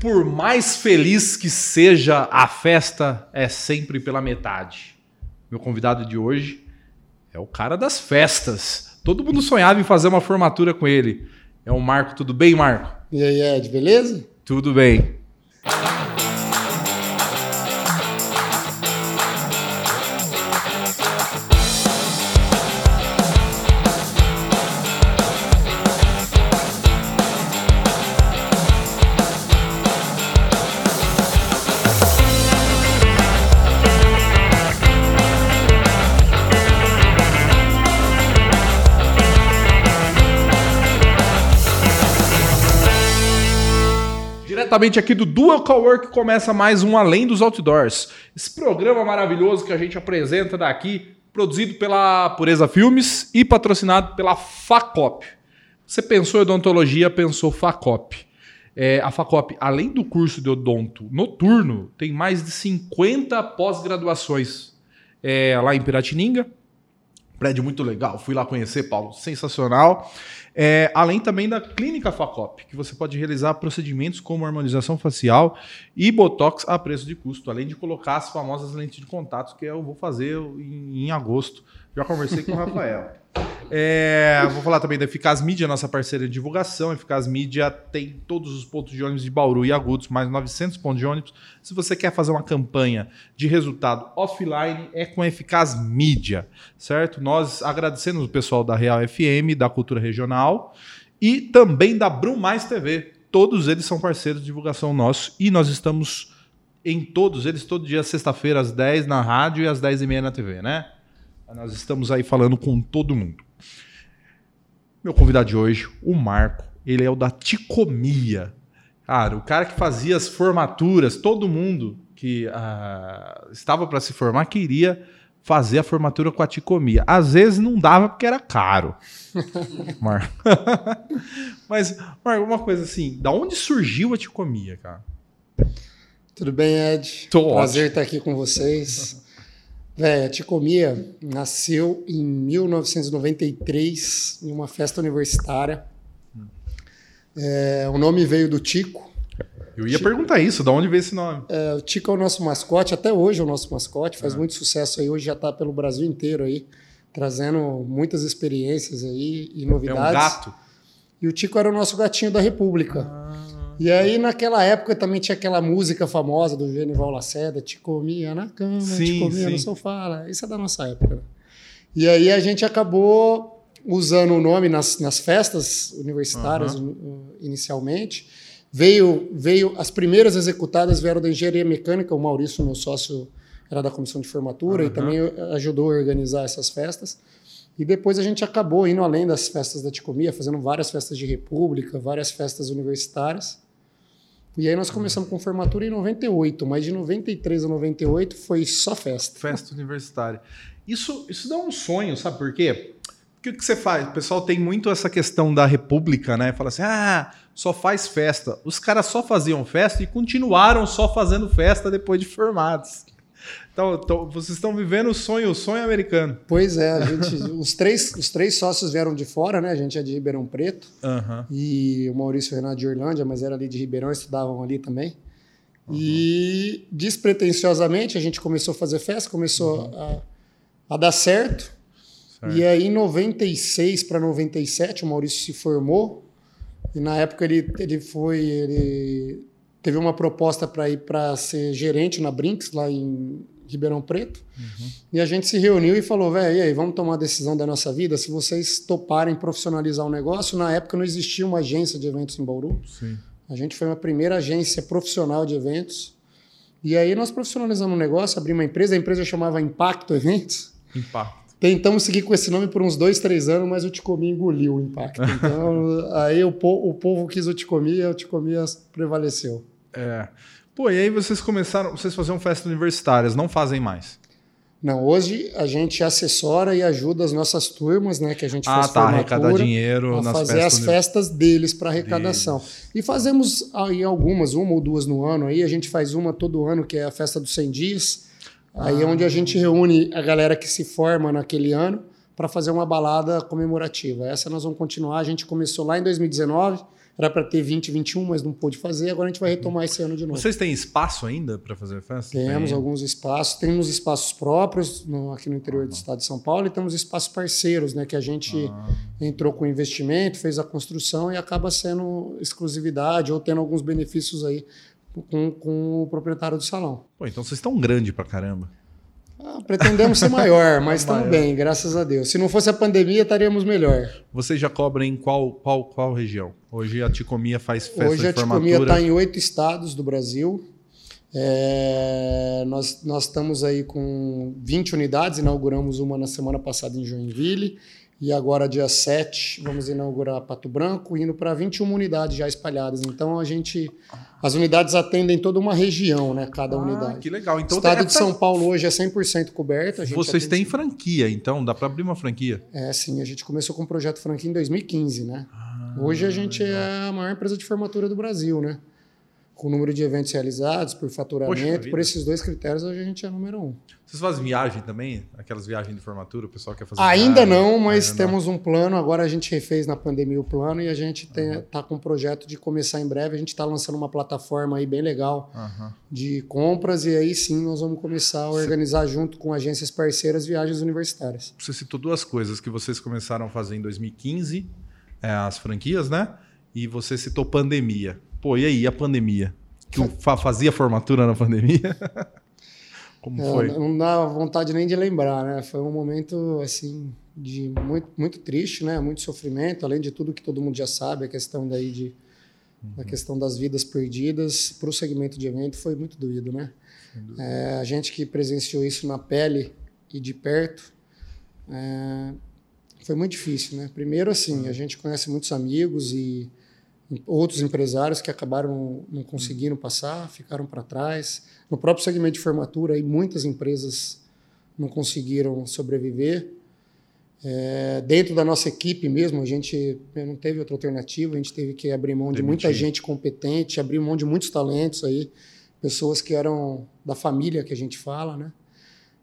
Por mais feliz que seja a festa, é sempre pela metade. Meu convidado de hoje é o cara das festas. Todo mundo sonhava em fazer uma formatura com ele. É o Marco, tudo bem, Marco? E aí, Ed, beleza? Tudo bem. Diretamente aqui do Dual Cowork começa mais um Além dos Outdoors. Esse programa maravilhoso que a gente apresenta daqui, produzido pela Pureza Filmes e patrocinado pela Facop. Você pensou em odontologia, pensou Facop. É, a Facop, além do curso de odonto noturno, tem mais de 50 pós-graduações é, lá em Piratininga. Prédio muito legal, fui lá conhecer, Paulo, sensacional. É, além também da clínica Facop, que você pode realizar procedimentos como harmonização facial e botox a preço de custo, além de colocar as famosas lentes de contato que eu vou fazer em, em agosto. Já conversei com o Rafael. É, vou falar também da Eficaz Mídia, nossa parceira de divulgação. Eficaz Mídia tem todos os pontos de ônibus de Bauru e Agudos, mais 900 pontos de ônibus. Se você quer fazer uma campanha de resultado offline, é com a Eficaz Mídia, certo? Nós agradecemos o pessoal da Real FM, da Cultura Regional e também da Brum Mais TV. Todos eles são parceiros de divulgação nosso e nós estamos em todos eles, todo dia, sexta-feira, às 10 na rádio e às 10 e meia na TV, né? Nós estamos aí falando com todo mundo. Meu convidado de hoje, o Marco, ele é o da Ticomia. Cara, o cara que fazia as formaturas, todo mundo que uh, estava para se formar queria fazer a formatura com a Ticomia. Às vezes não dava porque era caro. Marco. Mas, Marco, uma coisa assim, da onde surgiu a Ticomia, cara? Tudo bem, Ed? Tô Prazer ótimo. estar aqui com vocês. A Ticomia nasceu em 1993 em uma festa universitária. É, o nome veio do Tico. Eu ia Tico. perguntar isso, de onde veio esse nome? É, o Tico é o nosso mascote, até hoje é o nosso mascote, faz ah. muito sucesso aí, hoje já está pelo Brasil inteiro aí, trazendo muitas experiências aí e novidades. É um gato? E o Tico era o nosso gatinho da República. Ah. E aí, naquela época, também tinha aquela música famosa do Genival Lacerda, te comia na cama, sim, te comia sim. no sofá. Isso é da nossa época. Né? E aí a gente acabou usando o nome nas, nas festas universitárias uhum. inicialmente. Veio, veio, as primeiras executadas vieram da engenharia mecânica, o Maurício, meu sócio, era da comissão de formatura uhum. e também ajudou a organizar essas festas. E depois a gente acabou indo além das festas da Ticomia, fazendo várias festas de república, várias festas universitárias. E aí nós começamos com formatura em 98, mas de 93 a 98 foi só festa. Festa universitária. Isso, isso dá um sonho, sabe por quê? Porque o que você faz? O pessoal tem muito essa questão da república, né? Fala assim, ah, só faz festa. Os caras só faziam festa e continuaram só fazendo festa depois de formados. Então, então, vocês estão vivendo o sonho, o sonho americano. Pois é, a gente, os, três, os três sócios vieram de fora, né? A gente é de Ribeirão Preto. Uhum. E o Maurício Renato de Orlândia, mas era ali de Ribeirão, estudavam ali também. Uhum. E despretensiosamente a gente começou a fazer festa, começou uhum. a, a, dar certo. certo. E aí em 96 para 97 o Maurício se formou. E na época ele, ele foi. Ele teve uma proposta para ir para ser gerente na Brinks, lá em Ribeirão Preto. Uhum. E a gente se reuniu e falou, velho, e aí, vamos tomar a decisão da nossa vida? Se vocês toparem profissionalizar o negócio, na época não existia uma agência de eventos em Bauru. Sim. A gente foi uma primeira agência profissional de eventos. E aí nós profissionalizamos o negócio, abrimos uma empresa, a empresa chamava Impacto Eventos. Impacto. Tentamos seguir com esse nome por uns dois, três anos, mas o Ticomi engoliu o Impacto. Então, aí o, po o povo quis o Ticomi e o Ticomi prevaleceu. É. Pô, e aí vocês começaram, vocês faziam festas universitárias, não fazem mais? Não, hoje a gente assessora e ajuda as nossas turmas, né, que a gente ah, faz tá, arrecadar dinheiro a nas fazer festas as festas deles para arrecadação. Deles. E fazemos aí algumas, uma ou duas no ano aí, a gente faz uma todo ano, que é a festa dos 100 dias. Ah. Aí é onde a gente reúne a galera que se forma naquele ano para fazer uma balada comemorativa. Essa nós vamos continuar, a gente começou lá em 2019 Era para ter 20, 21, mas não pôde fazer. Agora a gente vai retomar esse ano de novo. Vocês têm espaço ainda para fazer festa? Temos Tem. alguns espaços. Temos espaços próprios no, aqui no interior do estado de São Paulo e temos espaços parceiros, né? Que a gente ah. entrou com investimento, fez a construção e acaba sendo exclusividade ou tendo alguns benefícios aí com, com o proprietário do salão. Pô, então vocês estão grande pra caramba. Ah, pretendemos ser maior, mas estamos bem, graças a Deus. Se não fosse a pandemia, estaríamos melhor. Vocês já cobrem qual, qual, qual região? Hoje a Ticomia faz festa Hoje a Ticomia está em oito estados do Brasil. É, nós, nós estamos aí com 20 unidades, inauguramos uma na semana passada em Joinville. E agora, dia 7, vamos inaugurar Pato Branco, indo para 21 unidades já espalhadas. Então, a gente. As unidades atendem toda uma região, né? Cada ah, unidade. Que legal. Então, o estado de São Paulo hoje é 100% coberto. Vocês têm franquia, então? Dá para abrir uma franquia? É, sim. A gente começou com o projeto franquia em 2015, né? Ah, hoje a gente legal. é a maior empresa de formatura do Brasil, né? Com o número de eventos realizados, por faturamento, por esses dois critérios, hoje a gente é número um. Vocês fazem viagem também? Aquelas viagens de formatura, o pessoal quer fazer Ainda viagem, não, mas ainda temos não. um plano. Agora a gente refez na pandemia o plano e a gente está uhum. Com um projeto de começar em breve. A gente está lançando uma plataforma aí bem legal uhum. de compras e aí sim nós vamos começar a organizar Você... junto com agências parceiras viagens universitárias. Você citou duas coisas que vocês começaram a fazer em 2015, é, as franquias, né? E você citou pandemia. Pô, e aí, a pandemia? Que fazia formatura na pandemia? Como é, foi? Não dá vontade nem de lembrar, né? Foi um momento, assim, de muito, muito triste, né? Muito sofrimento, além de tudo que todo mundo já sabe, a questão daí de... Uhum. A questão das vidas perdidas para o segmento de evento foi muito doído, né? É, a gente que presenciou isso na pele e de perto, é, foi muito difícil, né? Primeiro, assim, a gente conhece muitos amigos e outros empresários que acabaram não conseguindo passar, ficaram para trás. No próprio segmento de formatura, aí, muitas empresas não conseguiram sobreviver. É, dentro da nossa equipe mesmo, a gente não teve outra alternativa, a gente teve que abrir mão de muita gente competente, abrir mão de muitos talentos aí, pessoas que eram da família que a gente fala, né?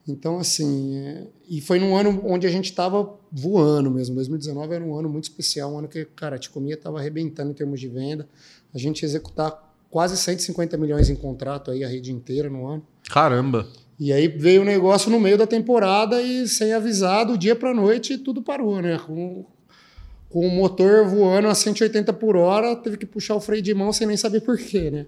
Então, assim, é, e foi num ano onde a gente estava voando mesmo. 2019 era um ano muito especial, um ano que, cara, a Ticomia estava arrebentando em termos de venda. A gente executar quase 150 milhões em contrato aí, a rede inteira no ano. Caramba! E aí veio o negócio no meio da temporada e sem avisar, do dia para noite, tudo parou, né? Com, com o motor voando a 180 por hora, teve que puxar o freio de mão sem nem saber por quê, né?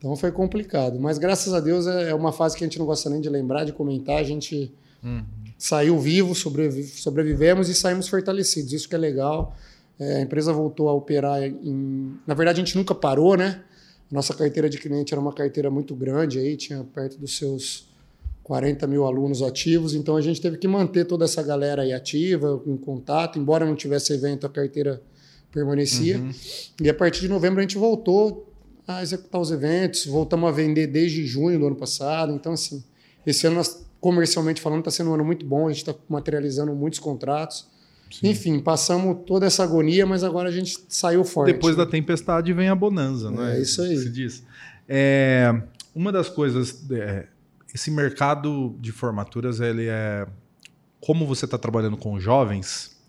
Então foi complicado. Mas graças a Deus é, é uma fase que a gente não gosta nem de lembrar, de comentar. A gente uhum. saiu vivo, sobrevi sobrevivemos e saímos fortalecidos. Isso que é legal. É, a empresa voltou a operar em. Na verdade, a gente nunca parou, né? Nossa carteira de cliente era uma carteira muito grande, aí tinha perto dos seus 40 mil alunos ativos, então a gente teve que manter toda essa galera aí ativa, em contato, embora não tivesse evento, a carteira permanecia. Uhum. E a partir de novembro a gente voltou a executar os eventos, voltamos a vender desde junho do ano passado. Então, assim, esse ano, nós, comercialmente falando, está sendo um ano muito bom, a gente está materializando muitos contratos. Sim. Enfim, passamos toda essa agonia, mas agora a gente saiu forte. Depois né? da tempestade vem a bonança, não é? É isso aí. Se diz. É, uma das coisas, é, esse mercado de formaturas, ele é como você está trabalhando com jovens,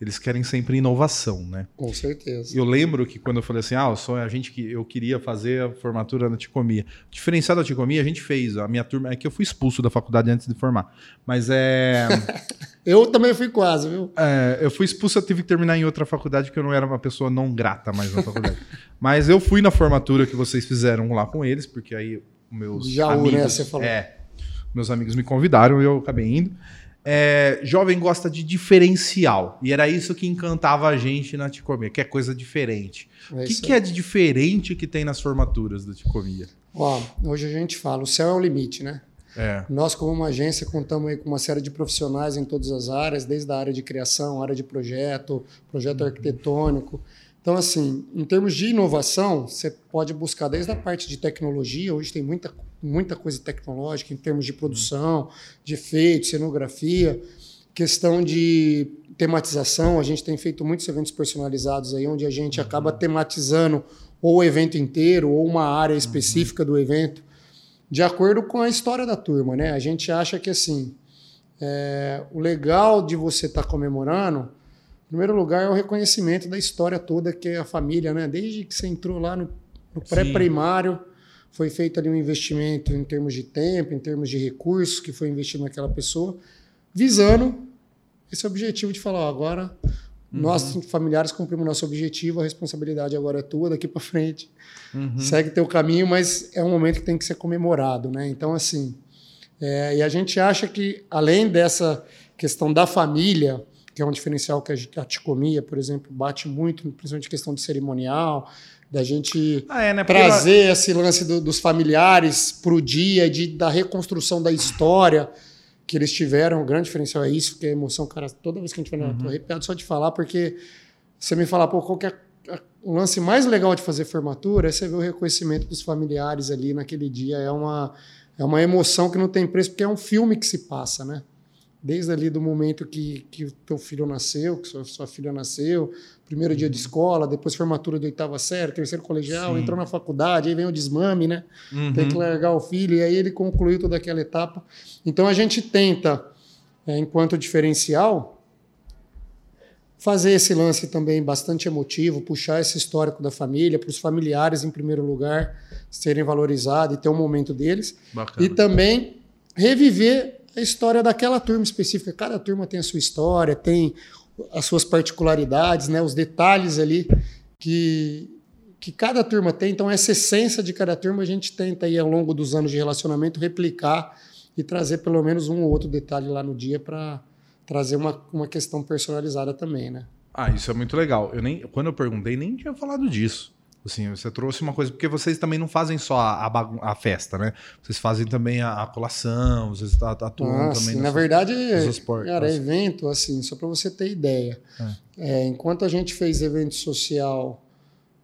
eles querem sempre inovação, né? Com certeza. Eu lembro que quando eu falei assim, ah, eu sou a gente que eu queria fazer a formatura na Ticomia. Diferenciado da Ticomia, a gente fez. A minha turma é que eu fui expulso da faculdade antes de formar. Mas é. eu também fui quase, viu? É, eu fui expulso, eu tive que terminar em outra faculdade, porque eu não era uma pessoa não grata mais na faculdade. Mas eu fui na formatura que vocês fizeram lá com eles, porque aí meus Jaú, amigos. Né, você falou. É. Meus amigos me convidaram e eu acabei indo é, jovem gosta de diferencial. E era isso que encantava a gente na Ticomia, que é coisa diferente. É o que, que, é de diferente que tem nas formaturas da Ticomia? Ó, hoje a gente fala, o céu é o limite, né? É. Nós, como uma agência, contamos aí com uma série de profissionais em todas as áreas, desde a área de criação, área de projeto, projeto uhum. arquitetônico. Então, assim, em termos de inovação, você pode buscar desde a parte de tecnologia, hoje tem muita muita coisa tecnológica em termos de produção, de efeitos, cenografia, questão de tematização. A gente tem feito muitos eventos personalizados aí, onde a gente uhum. acaba tematizando ou o evento inteiro ou uma área uhum. específica uhum. do evento, de acordo com a história da turma, né? A gente acha que assim, é, o legal de você estar tá comemorando Em primeiro lugar, é o reconhecimento da história toda que é a família, né? Desde que você entrou lá no, no pré-primário, foi feito ali um investimento em termos de tempo, em termos de recursos que foi investido naquela pessoa, visando esse objetivo de falar, ó, agora uhum. nós familiares cumprimos nosso objetivo, a responsabilidade agora é tua daqui para frente. Uhum. Segue teu caminho, mas é um momento que tem que ser comemorado, né? Então assim, é, e a gente acha que além dessa questão da família, que é um diferencial que a, a ticomia, por exemplo, bate muito, principalmente questão de cerimonial, da gente ah, é, né? trazer esse lance do, dos familiares para o dia, de, da reconstrução da história que eles tiveram. O grande diferencial é isso, que é a emoção, cara, toda vez que a gente vai, uhum. tô arrepiado só de falar, porque você me fala, pô, qual que é o lance mais legal de fazer formatura é você ver o reconhecimento dos familiares ali naquele dia. É uma, é uma emoção que não tem preço, porque é um filme que se passa, né? Desde ali do momento que, que o teu filho nasceu, que sua, sua filha nasceu, primeiro dia de escola, depois formatura de oitava série, terceiro colegial, Sim. entrou na faculdade, aí vem o desmame, né? Uhum. Tem que largar o filho, e aí ele concluiu toda aquela etapa. Então a gente tenta, é, enquanto diferencial, fazer esse lance também bastante emotivo, puxar esse histórico da família, para os familiares, em primeiro lugar, serem valorizados e ter um momento deles. Bacana. E também reviver a história daquela turma específica. Cada turma tem a sua história, tem as suas particularidades, né, os detalhes ali que, que cada turma tem. Então, essa essência de cada turma a gente tenta aí ao longo dos anos de relacionamento replicar e trazer pelo menos um ou outro detalhe lá no dia para trazer uma, uma questão personalizada também, né? Ah, isso é muito legal. Eu nem, quando eu perguntei, nem tinha falado disso. Assim, você trouxe uma coisa, porque vocês também não fazem só a, a, a festa, né? Vocês fazem também a, a colação, vocês atuam ah, também. Sim, na verdade, cara, é evento, assim, só para você ter ideia. É. É, enquanto a gente fez evento social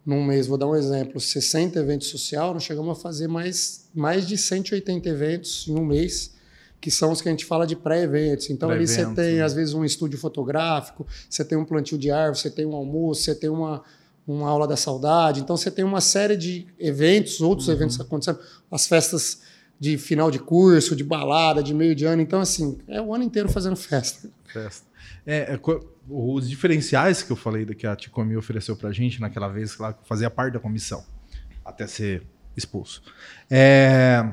num mês, vou dar um exemplo, 60 eventos social, nós chegamos a fazer mais, mais de 180 eventos em um mês, que são os que a gente fala de pré-eventos. Então pré ali você tem, né? às vezes, um estúdio fotográfico, você tem um plantio de árvore, você tem um almoço, você tem uma uma aula da saudade. Então você tem uma série de eventos, outros uhum. eventos acontecendo, as festas de final de curso, de balada, de meio de ano. Então, assim, é o ano inteiro fazendo festa. Festa. É, é, os diferenciais que eu falei que a Ticomi ofereceu pra gente naquela vez, claro, fazia parte da comissão, até ser expulso. É,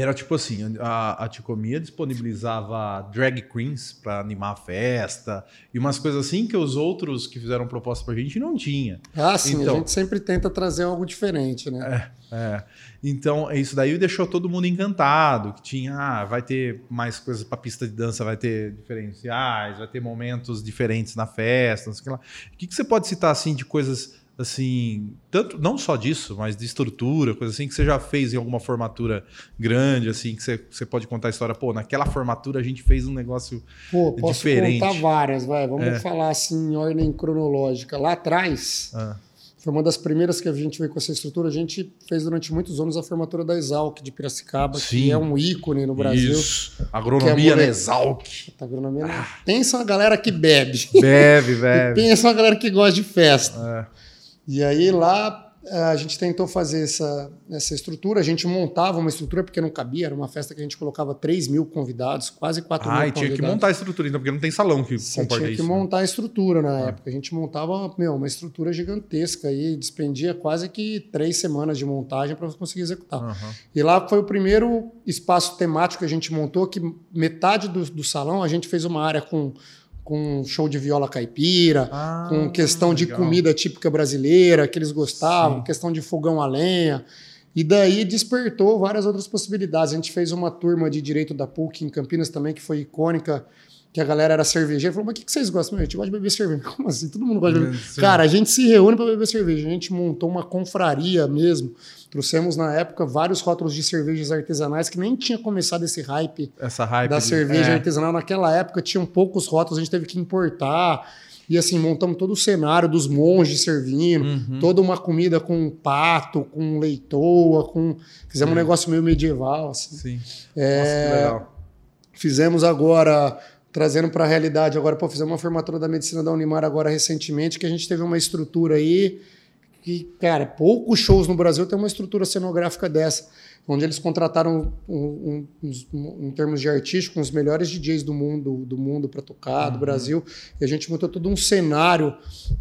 era tipo assim, a, a Ticomia disponibilizava drag queens para animar a festa e umas coisas assim que os outros que fizeram proposta pra gente não tinha. Ah, sim, então, a gente sempre tenta trazer algo diferente, né? É, é. Então, isso daí deixou todo mundo encantado, que tinha, ah, vai ter mais coisas para pista de dança, vai ter diferenciais, vai ter momentos diferentes na festa, não sei o que lá. O que, que você pode citar assim de coisas assim, tanto não só disso, mas de estrutura, coisa assim que você já fez em alguma formatura grande, assim, que você, você pode contar a história, pô, naquela formatura a gente fez um negócio pô, posso diferente. contar várias, vai, vamos é. falar assim em ordem cronológica. Lá atrás, ah. foi uma das primeiras que a gente veio com essa estrutura, a gente fez durante muitos anos a formatura da Exalc de Piracicaba, Sim. que é um ícone no Brasil. Isso. Agronomia é na Exalc. Agronomia. Ah. Pensa uma galera que bebe. Bebe, bebe. pensa uma galera que gosta de festa. É. E aí lá eh, a gente tentou fazer essa, essa estrutura, a gente montava uma estrutura porque não cabia, era uma festa que a gente colocava 3 mil convidados, quase 4 ah, mil convidados. Ah, tinha que montar a estrutura, então, porque não tem salão que Você comporta tinha que né? montar a estrutura na ah. época. A gente montava meu, uma estrutura gigantesca e despendia quase que três semanas de montagem para conseguir executar. Uhum. E lá foi o primeiro espaço temático que a gente montou, que metade do, do salão a gente fez uma área com com show de viola caipira, ah, com questão legal. de comida típica brasileira que eles gostavam, Sim. questão de fogão a lenha. E daí despertou várias outras possibilidades. A gente fez uma turma de direito da PUC em Campinas também, que foi icônica, que a galera era cervejeira. Falou, mas o que vocês gostam? A gente gosta de beber cerveja. Como assim? Todo mundo gosta de beber. Sim. Cara, a gente se reúne para beber cerveja. A gente montou uma confraria mesmo Trouxemos na época vários rótulos de cervejas artesanais que nem tinha começado esse hype, Essa hype da de... cerveja é. artesanal. Naquela época tinham poucos rótulos, a gente teve que importar. E assim, montamos todo o cenário dos monges servindo, uhum. toda uma comida com pato, com leitoa, com. Fizemos Sim. um negócio meio medieval. Assim. Sim. É... Nossa, que legal. Fizemos agora trazendo para a realidade agora, pô, fizemos uma formatura da medicina da Unimar agora recentemente, que a gente teve uma estrutura aí que, cara, poucos shows no Brasil têm uma estrutura cenográfica dessa onde eles contrataram, um, um, um, em termos de artístico, os melhores DJs do mundo, do mundo para tocar, uhum. do Brasil, e a gente montou todo um cenário,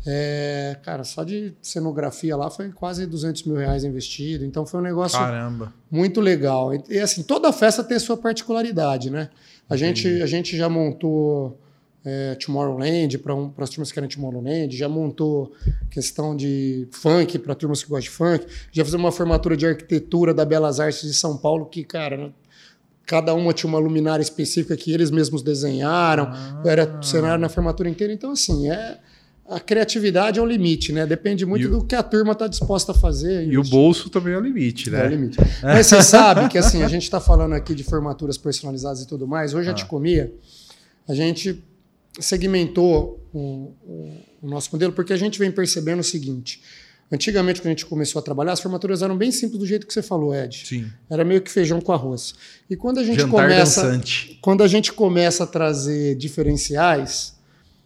é, cara, só de cenografia lá foi quase 200 mil reais investido, então foi um negócio Caramba. muito legal. E assim, toda festa tem a sua particularidade, né? A gente, a gente já montou é, Tomorrowland, para um, as turmas que querem Tomorrowland, já montou questão de funk para turmas que gostam de funk, já fizemos uma formatura de arquitetura da Belas Artes de São Paulo, que, cara, cada uma tinha uma luminária específica que eles mesmos desenharam, ah. era cenário na formatura inteira. Então, assim, é a criatividade é o limite, né? Depende muito o, do que a turma está disposta a fazer. E o bolso também é o limite, né? É o limite. Mas você sabe que assim, a gente está falando aqui de formaturas personalizadas e tudo mais. Hoje ah. a Te Comia, a gente segmentou o, o, o, nosso modelo porque a gente vem percebendo o seguinte. Antigamente, quando a gente começou a trabalhar, as formaturas eram bem simples do jeito que você falou, Ed. Sim. Era meio que feijão com arroz. E quando a gente Jantar começa, dançante. quando a gente começa a trazer diferenciais,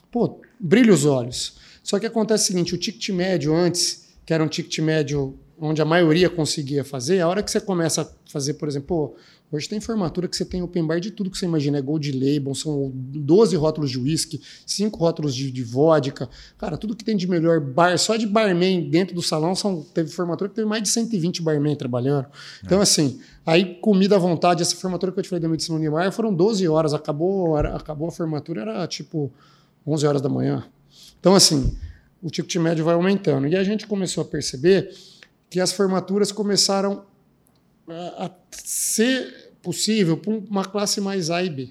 pô, brilha os olhos. Só que acontece o seguinte, o ticket médio antes, que era um ticket médio onde a maioria conseguia fazer, a hora que você começa a fazer, por exemplo, pô, Hoje tem formatura que você tem open bar de tudo que você imagina. É Gold Label, são 12 rótulos de whisky, 5 rótulos de, de vodka. Cara, tudo que tem de melhor bar, só de barman dentro do salão, são, teve formatura que teve mais de 120 barman trabalhando. Então, é. assim, aí comida à vontade. Essa formatura que eu te falei da medicina Unimar foram 12 horas. Acabou, era, acabou a formatura, era tipo 11 horas da manhã. Então, assim, o ticket médio vai aumentando. E a gente começou a perceber que as formaturas começaram a ser possível para uma classe mais A e B.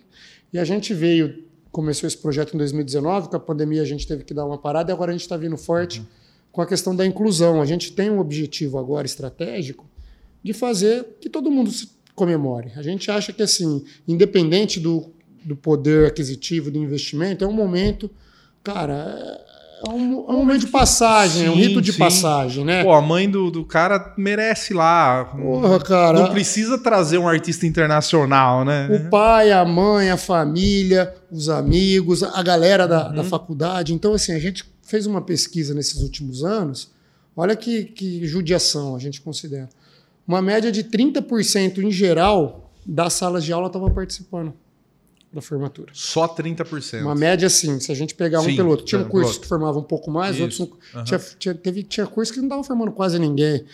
E a gente veio, começou esse projeto em 2019, com a pandemia a gente teve que dar uma parada e agora a gente está vindo forte uhum. com a questão da inclusão. A gente tem um objetivo agora estratégico de fazer que todo mundo se comemore. A gente acha que, assim, independente do, do poder aquisitivo, do investimento, é um momento, cara, é um, é um momento de passagem, sim, é um rito de sim. passagem, né? Pô, a mãe do, do cara merece lá. Porra, cara. Não precisa trazer um artista internacional, né? O pai, a mãe, a família, os amigos, a galera da, uhum. da faculdade. Então, assim, a gente fez uma pesquisa nesses últimos anos. Olha que, que judiação a gente considera. Uma média de 30% em geral das salas de aula estavam participando da formatura. Só 30%. Uma média assim, se a gente pegar Sim, um pelo outro. Tinha um curso que formava um pouco mais, Isso. outros não, uhum. tinha, tinha, teve, tinha curso que não estava formando quase ninguém.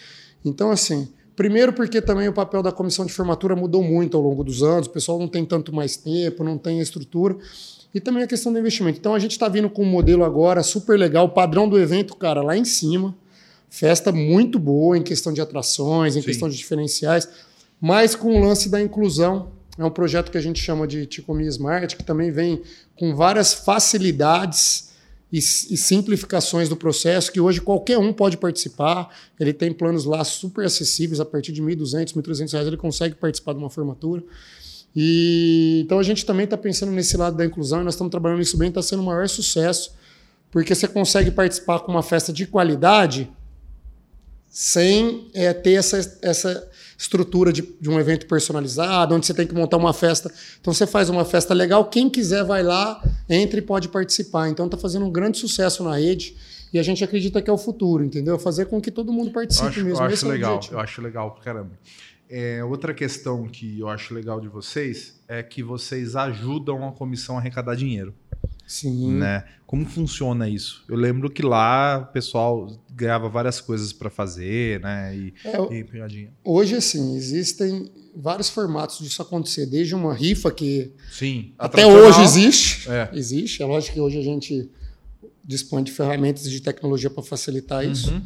Então, assim, primeiro porque também o papel da comissão de formatura mudou muito ao longo dos anos, o pessoal não tem tanto mais tempo, não tem estrutura. E também a questão do investimento. Então a gente está vindo com um modelo agora super legal, o padrão do evento, cara, lá em cima. Festa muito boa em questão de atrações, em Sim. questão de diferenciais, mas com o lance da inclusão é um projeto que a gente chama de Ticomi Smart, que também vem com várias facilidades e, e, simplificações do processo, que hoje qualquer um pode participar. Ele tem planos lá super acessíveis, a partir de R$ 1.200, R$ 1.300 ele consegue participar de uma formatura. E, então a gente também está pensando nesse lado da inclusão e nós estamos trabalhando nisso bem, está sendo o maior sucesso, porque você consegue participar com uma festa de qualidade sem é, ter essa, essa estrutura de, de, um evento personalizado, onde você tem que montar uma festa. Então você faz uma festa legal, quem quiser vai lá, entra e pode participar. Então está fazendo um grande sucesso na rede e a gente acredita que é o futuro, entendeu? Fazer com que todo mundo participe eu acho, mesmo. Eu acho é legal, eu acho legal pra caramba. É, outra questão que eu acho legal de vocês é que vocês ajudam a comissão a arrecadar dinheiro. Sim. Né? Como funciona isso? Eu lembro que lá o pessoal ganhava várias coisas para fazer, né? E, é, e Hoje, assim, existem vários formatos disso acontecer, desde uma rifa que Sim, até hoje existe. É. Existe. É lógico que hoje a gente dispõe de ferramentas de tecnologia para facilitar isso. Uhum.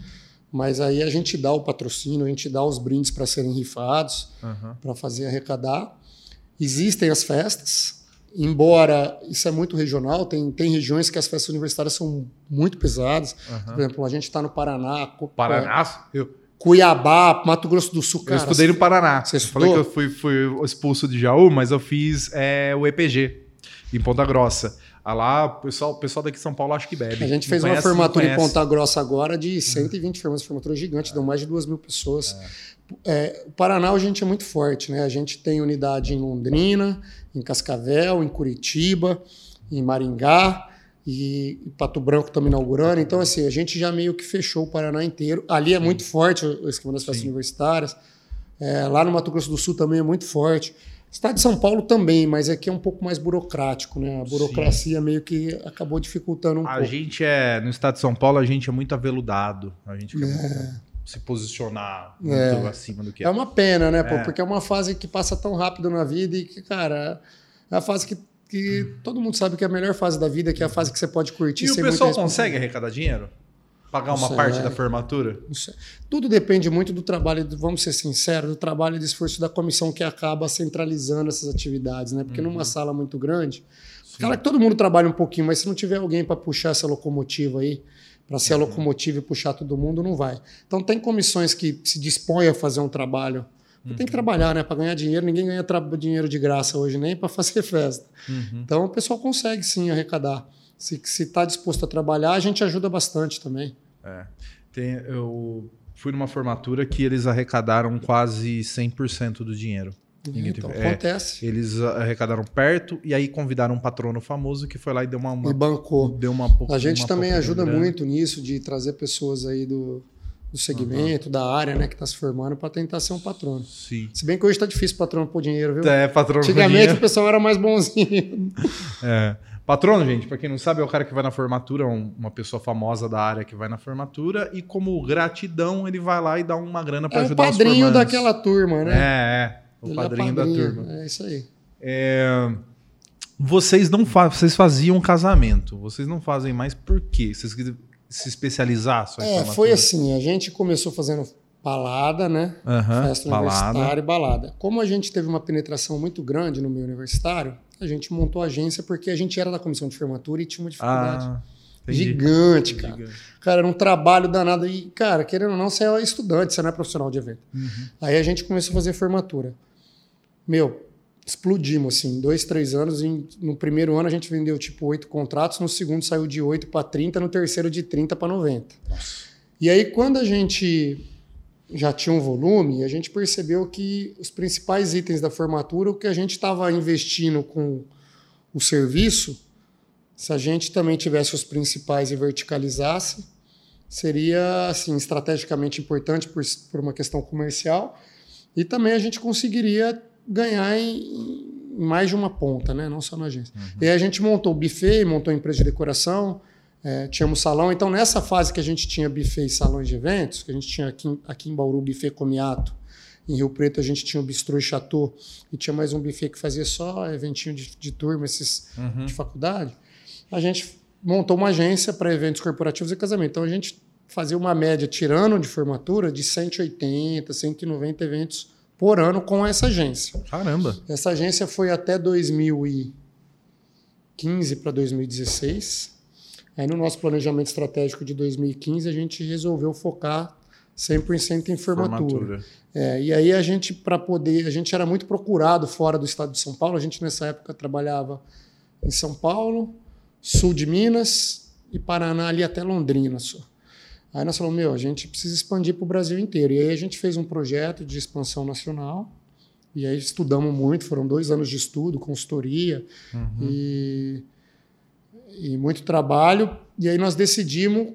Mas aí a gente dá o patrocínio, a gente dá os brindes para serem rifados, uhum. para fazer arrecadar. Existem as festas, embora isso é muito regional, tem, tem regiões que as festas universitárias são muito pesadas. Uhum. Por exemplo, a gente está no Paraná. Paraná? Eu... Cuiabá, Mato Grosso do Sul. Cara, eu estudei no Paraná. Você estudou? falei que eu fui, fui expulso de Jaú, mas eu fiz é, o EPG em Ponta Grossa. Ah lá, o pessoal, pessoal daqui de São Paulo acho que bebe. A gente fez conhece, uma formatura em Ponta Grossa agora de 120 uhum. formas, formatura gigante, é. deu mais de 2 mil pessoas. É. É, o Paraná a gente é muito forte, né? A gente tem unidade em Londrina, em Cascavel, em Curitiba, em Maringá e Pato Branco também inaugurando. Então, assim, a gente já meio que fechou o Paraná inteiro. Ali é muito forte o esquema das festas Sim. universitárias. É, lá no Mato Grosso do Sul também é muito forte. Estado de São Paulo também, mas aqui é um pouco mais burocrático, né? A burocracia Sim. meio que acabou dificultando um a pouco. A gente é, no estado de São Paulo, a gente é muito aveludado. A gente quer é. se posicionar muito é. acima do que é. É uma pena, né? É. Porque é uma fase que passa tão rápido na vida e que, cara, é a fase que, que todo mundo sabe que é a melhor fase da vida, que é a fase que você pode curtir. E o pessoal consegue arrecadar dinheiro? Pagar uma parte da formatura? Tudo depende muito do trabalho, vamos ser sinceros, do trabalho e do esforço da comissão que acaba centralizando essas atividades, né? Porque uhum. numa sala muito grande, claro que todo mundo trabalha um pouquinho, mas se não tiver alguém para puxar essa locomotiva aí, para ser uhum. a locomotiva e puxar todo mundo, não vai. Então tem comissões que se dispõem a fazer um trabalho. Uhum. Tem que uhum. trabalhar, né? Para ganhar dinheiro, ninguém ganha dinheiro de graça hoje, nem para fazer festa. Uhum. Então o pessoal consegue sim arrecadar. Se está disposto a trabalhar, a gente ajuda bastante também. É. Tem, eu fui numa formatura que eles arrecadaram quase 100% do dinheiro. Então, é, acontece. Eles arrecadaram perto e aí convidaram um patrono famoso que foi lá e deu uma. uma e bancou. Deu uma A gente também ajuda muito nisso, de trazer pessoas aí do, do segmento, uhum. da área, né, que está se formando para tentar ser um patrono. Sim. Se bem que hoje está difícil patrono por dinheiro, viu? É, patrono Antigamente o pessoal era mais bonzinho. É. Patrono, gente, para quem não sabe, é o cara que vai na formatura, uma pessoa famosa da área que vai na formatura e como gratidão ele vai lá e dá uma grana para é ajudar os É o padrinho daquela turma, né? É, é. O padrinho, é padrinho, da turma. É isso aí. É, vocês não fa vocês faziam casamento, vocês não fazem mais por quê? Vocês se especializar só É, foi assim, a gente começou fazendo balada, né? Uhum, Festa balada. universitária e balada. Como a gente teve uma penetração muito grande no meio universitário, a gente montou a agência porque a gente era da comissão de formatura e tinha uma dificuldade. Ah, gigante, cara. Gigante. Cara, era um trabalho danado. E, cara, querendo ou não, você é estudante, você não é profissional de evento. Uhum. Aí a gente começou a fazer formatura. Meu, explodimos, assim, dois, três anos. no primeiro ano a gente vendeu tipo oito contratos, no segundo saiu de 8 para 30, no terceiro de 30 para 90. Nossa. E aí, quando a gente já tinha um volume, a gente percebeu que os principais itens da formatura, o que a gente estava investindo com o serviço, se a gente também tivesse os principais e verticalizasse, seria assim estrategicamente importante por, por uma questão comercial e também a gente conseguiria ganhar em, em mais de uma ponta, né? não só na agência. Uhum. E aí a gente montou o buffet, montou a empresa de decoração, é, tínhamos salão. Então, nessa fase que a gente tinha buffet e salões de eventos, que a gente tinha aqui, aqui em Bauru buffet Comiato, em Rio Preto a gente tinha o Bistrô e Chateau, e tinha mais um buffet que fazia só eventinho de, de turma, esses uhum. de faculdade. A gente montou uma agência para eventos corporativos e casamento. Então, a gente fazia uma média, tirando de formatura, de 180, 190 eventos por ano com essa agência. Caramba! Essa agência foi até 2015 para 2016. Aí no nosso planejamento estratégico de 2015, a gente resolveu focar 100% em formatura. formatura. É, e aí a gente, para poder, a gente era muito procurado fora do estado de São Paulo, a gente nessa época trabalhava em São Paulo, sul de Minas e Paraná, ali até Londrina só. Aí nós falamos, meu, a gente precisa expandir para o Brasil inteiro. E aí a gente fez um projeto de expansão nacional, e aí estudamos muito, foram dois anos de estudo, consultoria, uhum. e e muito trabalho. E aí nós decidimos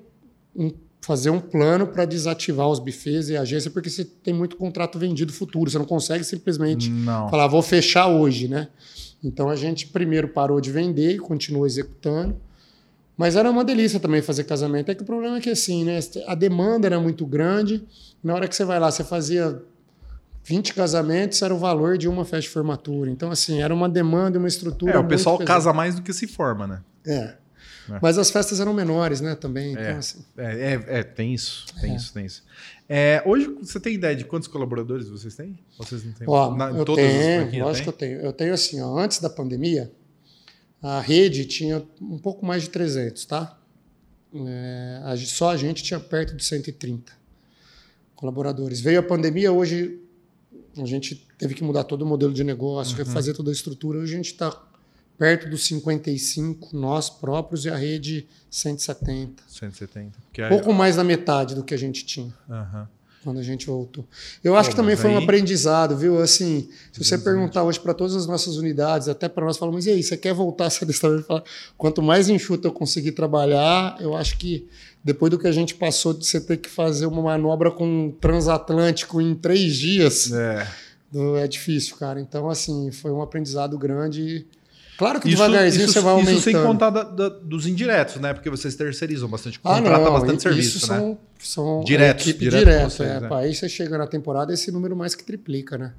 um, fazer um plano para desativar os bufês e a agência, porque você tem muito contrato vendido futuro. Você não consegue simplesmente não. falar, vou fechar hoje, né? Então a gente primeiro parou de vender e continuou executando. Mas era uma delícia também fazer casamento. É que o problema é que assim, né? A demanda era muito grande. Na hora que você vai lá, você fazia 20 casamentos, era o valor de uma festa de formatura. Então, assim, era uma demanda, uma estrutura. É, o pessoal casa mais do que se forma, né? É. é. Mas as festas eram menores, né, também. Então, é. Assim. É, é, é, tem isso, tem é. isso, tem isso. É, hoje, você tem ideia de quantos colaboradores vocês têm? Vocês não têm? Ó, Na, eu tenho, lógico que eu tenho. Eu tenho assim, ó, antes da pandemia, a rede tinha um pouco mais de 300, tá? Só a gente tinha perto de 130 colaboradores. Veio a pandemia, hoje a gente teve que mudar todo o modelo de negócio, uhum. refazer toda a estrutura. Hoje a gente está perto dos 55, nós próprios, e a rede 170. 170. Porque Pouco mais da metade do que a gente tinha. Uhum. quando a gente voltou. Eu acho Pô, que também foi aí... um aprendizado, viu? Assim, se você perguntar hoje para todas as nossas unidades, até para nós, falamos, e aí, você quer voltar a ser adestrador? Quanto mais enxuto eu conseguir trabalhar, eu acho que depois do que a gente passou de você ter que fazer uma manobra com um transatlântico em três dias, é, é difícil, cara. Então, assim, foi um aprendizado grande. Claro que isso, devagarzinho isso, você vai aumentando. Isso sem contar da, da, dos indiretos, né? Porque vocês terceirizam bastante, ah, contrata não, bastante serviço, isso né? São, são diretos, equipe direto, direto vocês, é. é. Aí você chega na temporada esse número mais que triplica, né?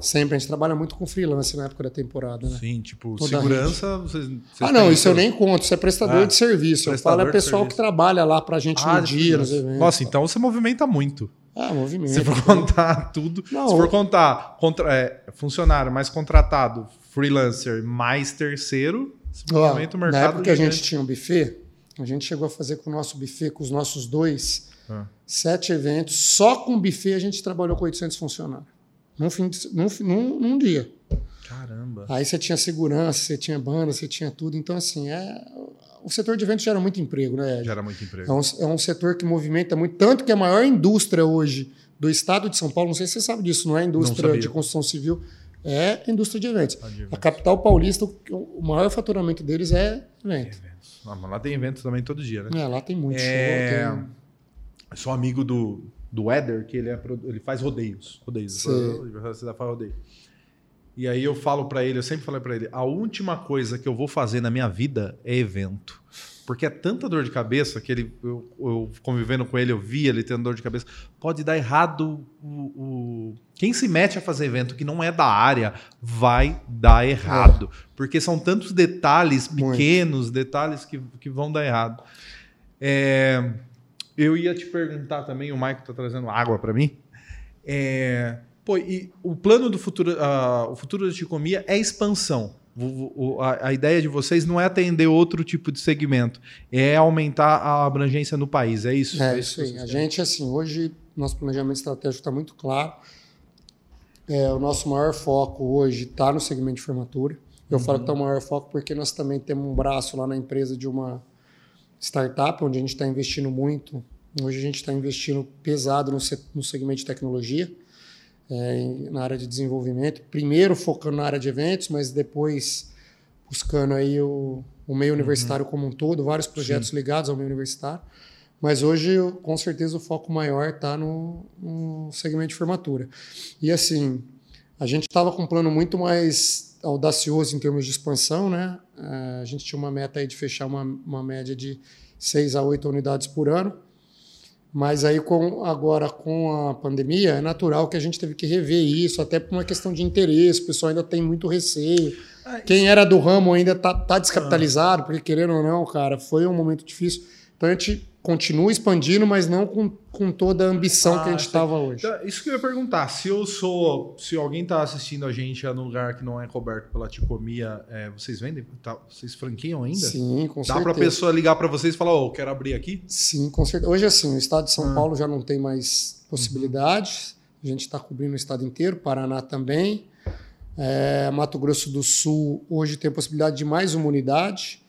Sempre, a gente trabalha muito com freelance na época da temporada, né? Sim, tipo, Toda segurança, vocês, vocês Ah, não, isso eu nem conto, isso é prestador ah, de serviço. Eu falo é pessoal que trabalha lá pra gente ah, no dia, nos eventos. Nossa, então você movimenta muito. Ah, movimento. Se for contar tudo, não, se for contar contra, é, funcionário mais contratado, freelancer mais terceiro, se movimenta o mercado. Na época que a gente tinha um buffet, a gente chegou a fazer com o nosso buffet, com os nossos dois, ah. sete eventos. Só com o buffet a gente trabalhou com 800 funcionários. Num, fim de, num, num, num dia. Caramba. Aí você tinha segurança, você tinha banda, você tinha tudo. Então, assim, é, o setor de eventos gera muito emprego, né? Gera muito emprego. É um, é um setor que movimenta muito, tanto que a maior indústria hoje do estado de São Paulo, não sei se você sabe disso, não é indústria não de construção civil, é indústria de eventos. Ah, de eventos. A capital paulista, o maior faturamento deles é evento. eventos. Ah, mas lá tem eventos também todo dia, né? É, lá tem muito é... show. Tem... Sou amigo do, do Éder, que ele, é, ele faz rodeios. Rodeios. Você faz rodeio. E aí eu falo para ele, eu sempre falei para ele, a última coisa que eu vou fazer na minha vida é evento. Porque é tanta dor de cabeça que ele, eu, eu convivendo com ele, eu vi ele tendo dor de cabeça. Pode dar errado. O, o, quem se mete a fazer evento que não é da área vai dar errado. É. Porque são tantos detalhes pequenos, Muito. detalhes que, que vão dar errado. É, eu ia te perguntar também, o Maico está trazendo água para mim. É, pô, e o plano do futuro, uh, o futuro da Ticomia é expansão. A, ideia de vocês não é atender outro tipo de segmento, é aumentar a abrangência no país, é isso? É, é isso aí. A gente, assim, hoje, nosso planejamento estratégico está muito claro. É, o nosso maior foco hoje está no segmento de formatura. Eu uhum. falo que está o maior foco porque nós também temos um braço lá na empresa de uma startup, onde a gente está investindo muito. Hoje a gente está investindo pesado no, no segmento de tecnologia, é, na área de desenvolvimento. Primeiro focando na área de eventos, mas depois buscando aí o, o meio uhum. universitário como um todo, vários projetos Sim. ligados ao meio universitário. Mas hoje, com certeza, o foco maior está no, no segmento de formatura. E assim, a gente estava com um plano muito mais audacioso em termos de expansão, né? É, a gente tinha uma meta aí de fechar uma, uma média de 6 a 8 unidades por ano. Mas aí com, agora com a pandemia é natural que a gente teve que rever isso, até por uma questão de interesse, o pessoal ainda tem muito receio. Ah, Quem era do ramo ainda está tá descapitalizado, porque querendo ou não, cara, foi um momento difícil. Gente continua expandindo, mas não com, com toda a ambição ah, que a gente estava hoje. Então, isso que eu ia perguntar. Se eu sou. Se alguém está assistindo a gente num lugar que não é coberto pela Ticomia, é, vocês vendem? Tá, vocês franquiam ainda? Sim, com Dá certeza. Dá para a pessoa ligar para vocês e falar, oh, quero abrir aqui? Sim, com certeza. Hoje, assim, o estado de São ah. Paulo já não tem mais possibilidades. Uhum. A gente está cobrindo o estado inteiro, Paraná também. É, Mato Grosso do Sul hoje tem a possibilidade de mais uma unidade.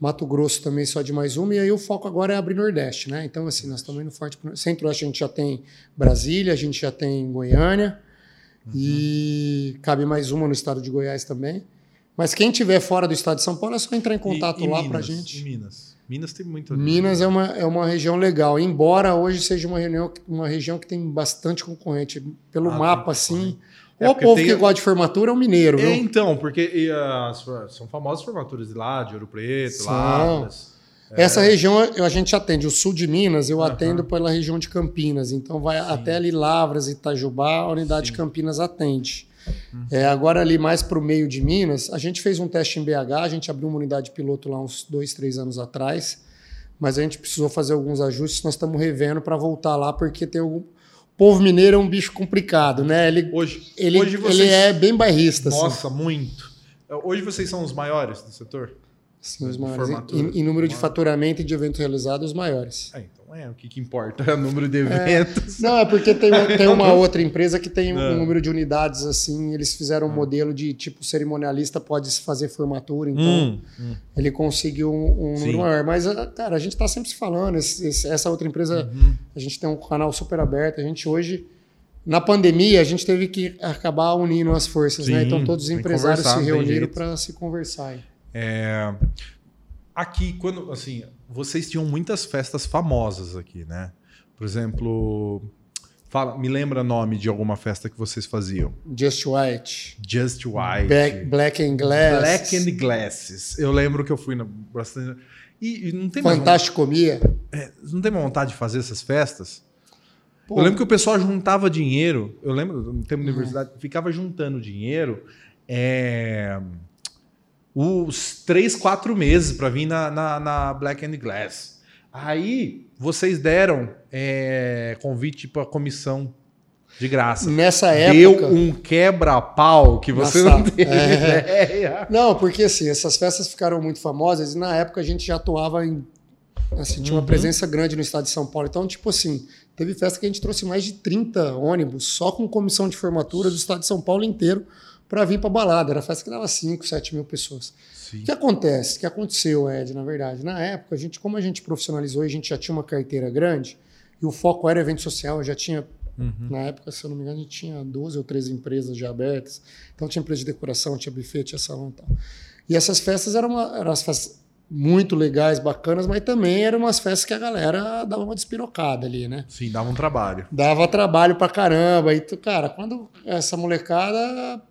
Mato Grosso também só de mais uma, e aí o foco agora é abrir Nordeste, né? Então, assim, nós estamos indo forte. Centro-Oeste a gente já tem Brasília, a gente já tem Goiânia, uhum. e cabe mais uma no estado de Goiás também. Mas quem tiver fora do estado de São Paulo é só entrar em contato e, e lá para a gente. E Minas? Minas tem muito. Minas é uma, é uma região legal, embora hoje seja uma, reunião, uma região que tem bastante concorrente. Pelo ah, mapa, assim. É, o povo tem... que gosta de formatura é o mineiro, é, viu? então, porque e, uh, são famosas formaturas de lá, de Ouro Preto, lá. É. Essa região a gente atende. O sul de Minas, eu uhum. atendo pela região de Campinas. Então, vai Sim. até ali Lavras, Itajubá, a unidade Sim. de Campinas atende. Uhum. É, agora, ali mais para o meio de Minas, a gente fez um teste em BH, a gente abriu uma unidade piloto lá uns dois, três anos atrás. Mas a gente precisou fazer alguns ajustes, nós estamos revendo para voltar lá, porque tem algum povo mineiro é um bicho complicado, né? Ele, hoje, ele, hoje vocês... ele é bem bairrista. Assim. Nossa, assim. muito. Hoje vocês são os maiores do setor? Sim, os maiores. Em, em, número de faturamento e de eventos realizados, os maiores. É, então é, o que, que importa é o número de é. eventos. É, não, é porque tem, tem uma outra empresa que tem um número de unidades assim, eles fizeram um hum. modelo de tipo cerimonialista pode fazer formatura, então hum, hum. ele conseguiu um, um número maior. Mas, ah, cara, a gente está sempre se falando, esse, esse, essa outra empresa, uhum. a gente tem um canal super aberto, a gente hoje. Na pandemia, a gente teve que acabar unindo as forças, Sim, né? Então todos os empresários se reuniram para se conversar. É, aqui, quando assim, vocês tinham muitas festas famosas aqui, né? Por exemplo, fala, me lembra nome de alguma festa que vocês faziam? Just White. Just White. Black, Black and Glasses. Black and Glasses. Eu lembro que eu fui na bastante. E, e não tem Fantástico Comia. É, não tem vontade de fazer essas festas? Pô. Eu lembro que o pessoal juntava dinheiro. Eu lembro, no tempo da universidade, ficava juntando dinheiro. É os três, quatro meses para vir na, na, na, Black and Glass. Aí vocês deram é, convite para a comissão de graça. Nessa época. Deu um quebra-pau que você não teve é... ideia. Não, porque assim, essas festas ficaram muito famosas e na época a gente já atuava em. Assim, tinha uma uhum. presença grande no estado de São Paulo. Então, tipo assim, teve festa que a gente trouxe mais de 30 ônibus só com comissão de formatura do estado de São Paulo inteiro para vir para balada. Era festa que dava 5, 7 mil pessoas. Sim. O que acontece? O que aconteceu, Ed, na verdade? Na época, a gente, como a gente profissionalizou e a gente já tinha uma carteira grande, e o foco era evento social, eu já tinha. Uhum. Na época, se eu não me engano, a gente tinha 12 ou 13 empresas já abertas. Então tinha empresa de decoração, tinha buffet, tinha salão e tal. E essas festas eram, uma, eram as festas muito legais, bacanas, mas também eram umas festas que a galera dava uma despirocada ali, né? Sim, dava um trabalho. Dava trabalho pra caramba. E, cara, quando essa molecada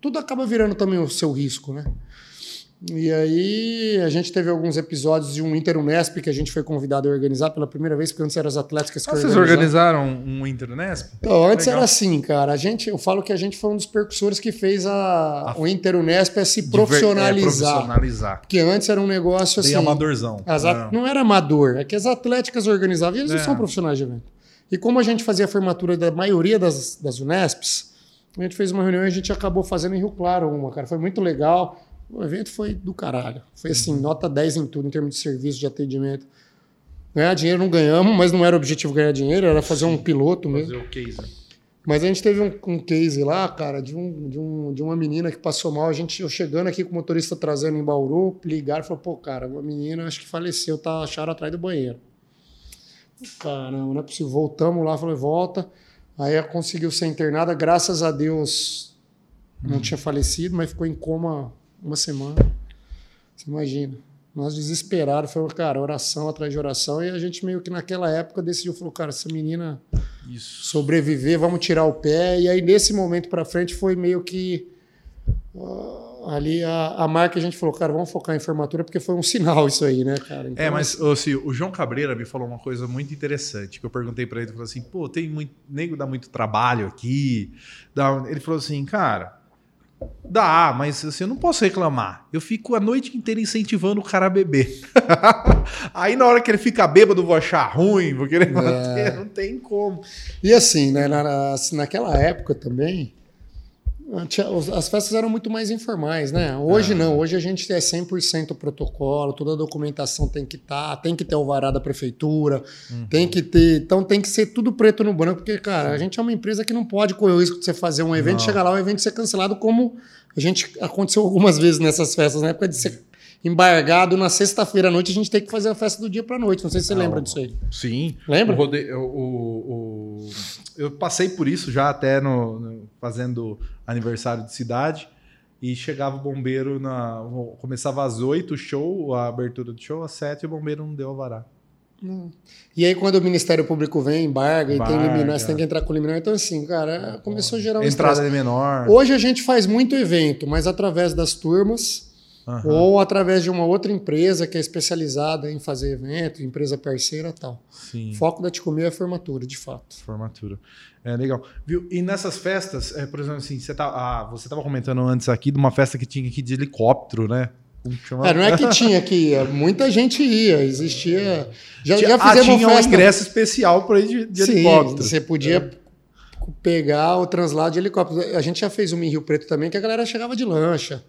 tudo acaba virando também o seu risco, né? E aí a gente teve alguns episódios de um Inter Unesp que a gente foi convidado a organizar pela primeira vez, porque antes eram as atléticas que ah, Vocês organizaram um Inter Unesp? Então, antes Legal. era assim, cara. A gente, eu falo que a gente foi um dos percussores que fez a, a o Inter Unesp a se profissionalizar. É, profissionalizar. Porque antes era um negócio Bem assim. amadorzão. As, não. não era amador, é que as atléticas organizavam e eles é. não são profissionais de evento. E como a gente fazia a formatura da maioria das, das Unesps, a gente fez uma reunião e a gente acabou fazendo em Rio Claro uma, cara. Foi muito legal. O evento foi do caralho. Foi assim, uhum. nota 10 em tudo, em termos de serviço, de atendimento. Ganhar dinheiro não ganhamos, mas não era o objetivo ganhar dinheiro, era fazer um piloto mesmo. Fazer o case. Mas a gente teve um, um, case lá, cara, de, um, de, um, de uma menina que passou mal. A gente, eu chegando aqui com o motorista trazendo em Bauru, ligaram e falou: pô, cara, uma menina acho que faleceu, tá acharam atrás do banheiro. Caramba, não é possível. Voltamos lá, falei: volta. Aí ela conseguiu ser internada, graças a Deus não hum. tinha falecido, mas ficou em coma uma semana. Você imagina. Nós desesperados, foi, cara, oração atrás de oração, e a gente meio que naquela época decidiu, falou, cara, essa menina Isso. sobreviver, vamos tirar o pé. E aí nesse momento para frente foi meio que. Uh, ali a, a marca a gente falou, cara, vamos focar em formatura porque foi um sinal isso aí, né, cara? Então, é, mas assim, o João Cabreira me falou uma coisa muito interessante, que eu perguntei para ele, ele falou assim, pô, tem muito, nego dá muito trabalho aqui. Dá... Ele falou assim, cara, dá, mas assim, eu não posso reclamar. Eu fico a noite inteira incentivando o cara a beber. aí na hora que ele fica bêbado, eu vou achar ruim, vou querer é. não tem como. E assim, né, na, assim, naquela época também as festas eram muito mais informais, né? Hoje ah. não, hoje a gente é 100% protocolo, toda a documentação tem que estar, tá, tem que ter o vará da prefeitura, uhum. tem que ter. Então tem que ser tudo preto no branco, porque, cara, a gente é uma empresa que não pode correr o risco de você fazer um evento, não. chegar lá, o evento ser cancelado, como a gente aconteceu algumas vezes nessas festas, na época de ser embargado na sexta-feira à noite, a gente tem que fazer a festa do dia para noite. Não sei se você lembra disso aí. Sim. Lembra? O rode... o, o, eu passei por isso já até no, no, fazendo aniversário de cidade. E chegava o bombeiro na. Começava às oito o show, a abertura do show, às sete o bombeiro não deu alvará. Não. E aí, quando o Ministério Público vem, embarga, embarga. e tem liminar, você tem que entrar com liminar. Então, assim, cara, começou a gerar um Entrada estresse. menor. Hoje a gente faz muito evento, mas através das turmas Uhum. Ou através de uma outra empresa que é especializada em fazer evento, empresa parceira tal. Sim. O foco da Ticomia é formatura, de fato. Formatura. É legal. Viu? E nessas festas, é, por exemplo, assim, você tá, ah, você estava comentando antes aqui de uma festa que tinha aqui de helicóptero, né? É, não é que tinha que ia, muita gente ia, existia. Já, já fizemos ah, tinha festa. um ingresso especial para ir de, de Sim, helicóptero. Você podia pegar o translado de helicóptero. A gente já fez um em Rio Preto também, que a galera chegava de lancha.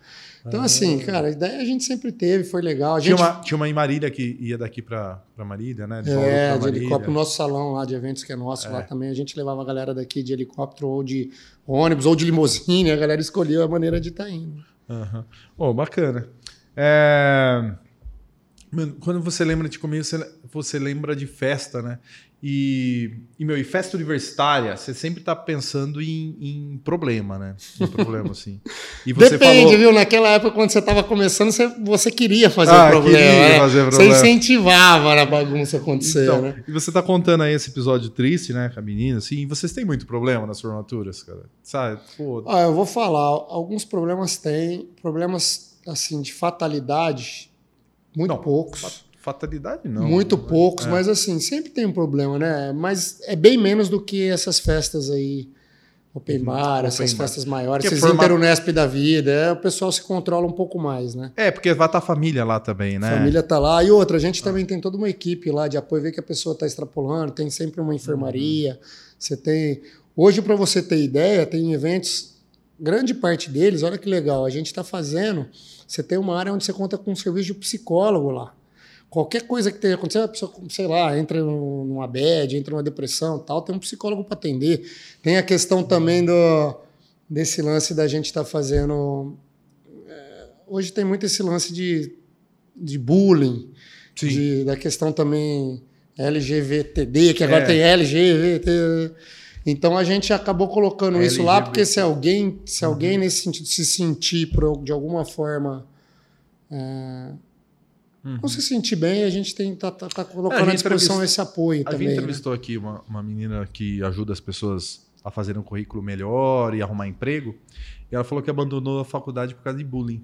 Então, assim, ah. cara, a ideia a gente sempre teve, foi legal. Tinha, uma, tinha uma em Marília que ia daqui para Marília, né? De é, de helicóptero. Nosso salão lá de eventos que é nosso, é. lá também, a gente levava a galera daqui de helicóptero ou de ônibus ou de limusine, a galera escolheu a maneira de estar tá indo. Uhum. Oh, bacana. É... Quando você lembra de comigo, você, você lembra de festa, né? E, e, meu, e festa universitária, você sempre tá pensando em, em problema, né? Em problema, assim. E você Depende, falou... viu? Naquela época, quando você tava começando, você, você queria fazer ah, problema. Queria né? fazer problema. Você incentivava a bagunça acontecer, então, né? E você tá contando aí esse episódio triste, né, com a menina, assim, e vocês têm muito problema nas formaturas, cara? Sabe? Pô... Ah, eu vou falar, alguns problemas tem, problemas, assim, de fatalidade, muito Não, poucos fatalidade não. Muito né? poucos, é. mas assim, sempre tem um problema, né? Mas é bem menos do que essas festas aí, open uhum. bar, open essas bar. festas maiores, esses forma... Interunesp da vida, é, o pessoal se controla um pouco mais, né? É, porque vai estar a família lá também, né? A família tá lá. E outra, a gente ah. também tem toda uma equipe lá de apoio, ver que a pessoa está extrapolando, tem sempre uma enfermaria, uhum. você tem... Hoje, para você ter ideia, tem eventos, grande parte deles, olha que legal, a gente está fazendo, você tem uma área onde você conta com um serviço de psicólogo lá qualquer coisa que tenha acontecido, a pessoa, sei lá, entra numa bad, entra numa depressão tal, tem um psicólogo para atender. Tem a questão também do, desse lance da gente estar tá fazendo. É, hoje tem muito esse lance de, de bullying, de, da questão também LGVTD, que agora é. tem LGBT. Então a gente acabou colocando LGBT. isso lá, porque se alguém, se alguém uhum. nesse sentido se sentir de alguma forma. É, Uhum. Não se sentir bem, a gente tem tá, tá, tá colocando à disposição esse apoio a também. A gente né? entrevistou né? aqui uma, uma menina que ajuda as pessoas a fazerem um currículo melhor e arrumar emprego. E ela falou que abandonou a faculdade por causa de bullying.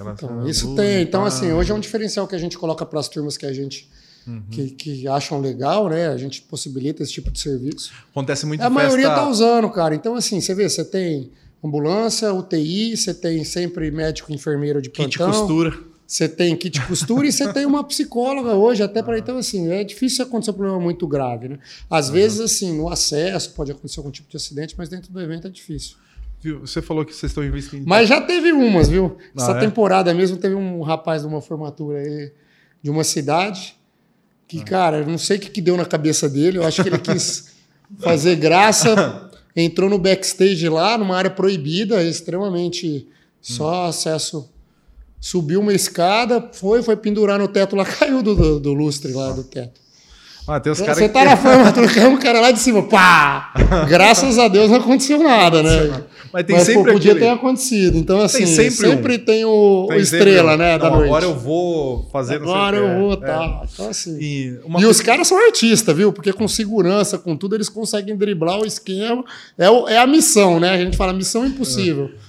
então, isso bullying, tem. Então, assim, hoje é um diferencial que a gente coloca para as turmas que a gente uhum. que, que, acham legal, né? A gente possibilita esse tipo de serviço. Acontece muito A festa... maioria está usando, cara. Então, assim, você vê, você tem ambulância, UTI, você tem sempre médico, enfermeiro de plantão. Kit costura. Você tem kit costura e você tem uma psicóloga hoje, até para então assim, é difícil acontecer um problema muito grave, né? Às uhum. vezes assim, no acesso pode acontecer algum tipo de acidente, mas dentro do evento é difícil. Viu? Você falou que vocês estão investindo. Mas já teve umas, viu? Ah, Essa é? temporada mesmo teve um rapaz de uma formatura aí, de uma cidade que, ah. cara, eu não sei o que, que deu na cabeça dele, eu acho que ele quis fazer graça, entrou no backstage lá, numa área proibida, extremamente só acesso subiu uma escada, foi, foi pendurar no teto lá, caiu do, do, do lustre lá do teto. Ah, tem os cara Você que... tá na formatura, caiu um cara lá de cima, pá! Graças a Deus não aconteceu nada, né? Mas tem Mas, sempre pô, podia aquele... ter acontecido. Então, assim, tem sempre, sempre um... tem o, tem o estrela, sempre... né, da não, noite. Agora eu vou fazer Agora eu vou, tá. É. Então, assim. E, uma... e os caras são artistas, viu? Porque com segurança, com tudo, eles conseguem driblar o esquema. É, o, é a missão, né? A gente fala missão impossível. É.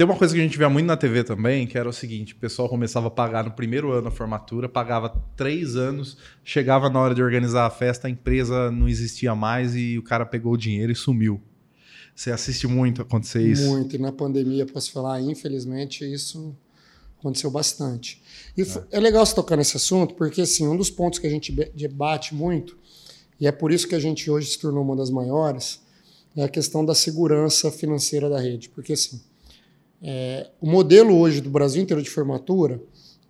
Tem uma coisa que a gente via muito na TV também, que era o seguinte: o pessoal começava a pagar no primeiro ano a formatura, pagava três anos, chegava na hora de organizar a festa, a empresa não existia mais e o cara pegou o dinheiro e sumiu. Você assiste muito acontecer isso? Muito, e na pandemia, posso falar, infelizmente, isso aconteceu bastante. E é. é legal você tocar nesse assunto, porque assim, um dos pontos que a gente debate muito, e é por isso que a gente hoje se tornou uma das maiores, é a questão da segurança financeira da rede. Porque assim, é, o modelo hoje do Brasil inteiro de formatura